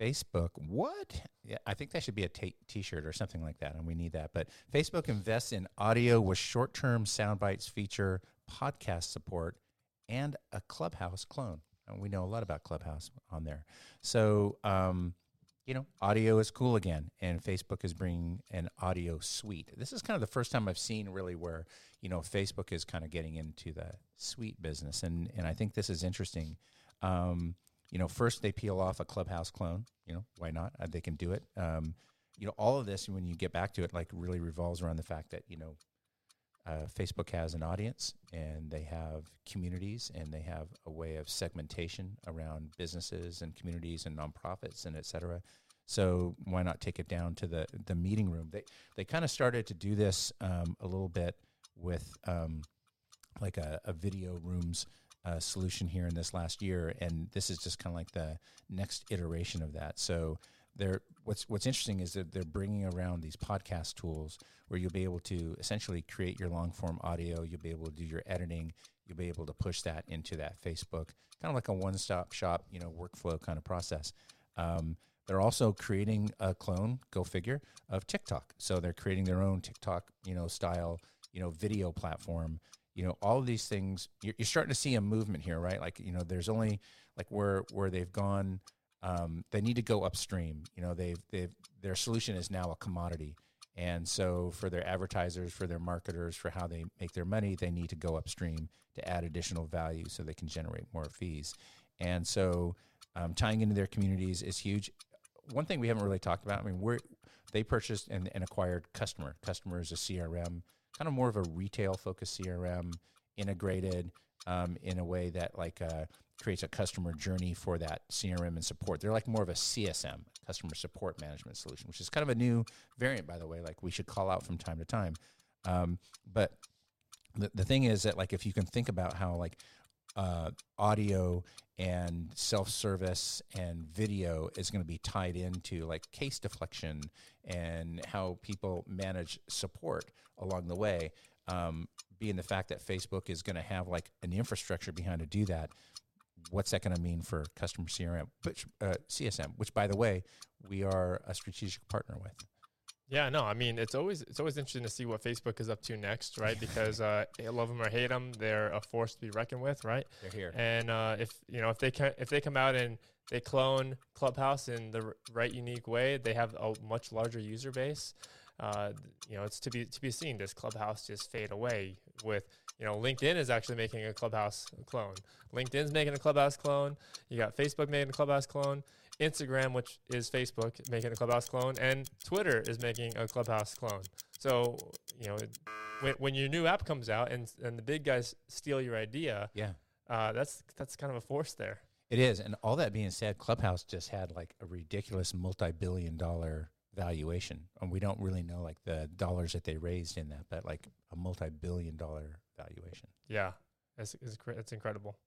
Facebook, what? Yeah, I think that should be a t shirt or something like that, and we need that. But Facebook invests in audio with short-term sound bites feature, podcast support, and a Clubhouse clone. And we know a lot about Clubhouse on there. So, um, you know, audio is cool again, and Facebook is bringing an audio suite. This is kind of the first time I've seen really where you know Facebook is kind of getting into the suite business, and and I think this is interesting. Um, you know, first they peel off a Clubhouse clone. You know, why not? Uh, they can do it. Um, you know, all of this when you get back to it, like really revolves around the fact that you know uh, Facebook has an audience and they have communities and they have a way of segmentation around businesses and communities and nonprofits and et cetera. So why not take it down to the the meeting room? They they kind of started to do this um, a little bit with um, like a, a, video rooms uh, solution here in this last year, and this is just kind of like the next iteration of that. So they're what's what's interesting is that they're bringing around these podcast tools where you'll be able to essentially create your long form audio. You'll be able to do your editing. You'll be able to push that into that Facebook, kind of like a one stop shop, you know, workflow kind of process. Um, they're also creating a clone, go figure, of TikTok. So they're creating their own TikTok, you know, style, you know, video platform. You know, all of these things. You're, you're starting to see a movement here, right? Like, you know, there's only like where where they've gone. Um, they need to go upstream. You know, they've they've their solution is now a commodity. And so, for their advertisers, for their marketers, for how they make their money, they need to go upstream to add additional value so they can generate more fees. And so, um, tying into their communities is huge one thing we haven't really talked about. I mean, we're they purchased and, and acquired customer. Kustomer is a CRM, kind of more of a retail focused CRM, integrated um, in a way that like uh, creates a customer journey for that CRM and support. They're like more of a CSM, customer support management solution, which is kind of a new variant, by the way. Like we should call out from time to time. Um, but the, the thing is that like if you can think about how like uh, audio and self-service and video is going to be tied into like case deflection and how people manage support along the way um, being the fact that facebook is going to have like an infrastructure behind to do that. What's that going to mean for Kustomer crm which uh, csm which by the way we are a strategic partner with yeah, no, I mean it's always it's always interesting to see what Facebook is up to next, right? Because uh, love them or hate them, they're a force to be reckoned with, right? They're here. And uh, if you know if they can, if they come out and they clone Clubhouse in the right unique way, they have a much larger user base. Uh, you know, it's to be to be seen. Does Clubhouse just fade away with you know, LinkedIn is actually making a Clubhouse clone. LinkedIn's making a Clubhouse clone. You got Facebook making a Clubhouse clone. Instagram, which is Facebook, making a Clubhouse clone, and Twitter is making a Clubhouse clone. So, you know, when, when your new app comes out and, and the big guys steal your idea, yeah, uh, that's that's kind of a force there. It is, and all that being said, Clubhouse just had like a ridiculous multi-billion-dollar valuation, and we don't really know like the dollars that they raised in that, but like a multi-billion-dollar valuation. Yeah, it's it's, it's incredible.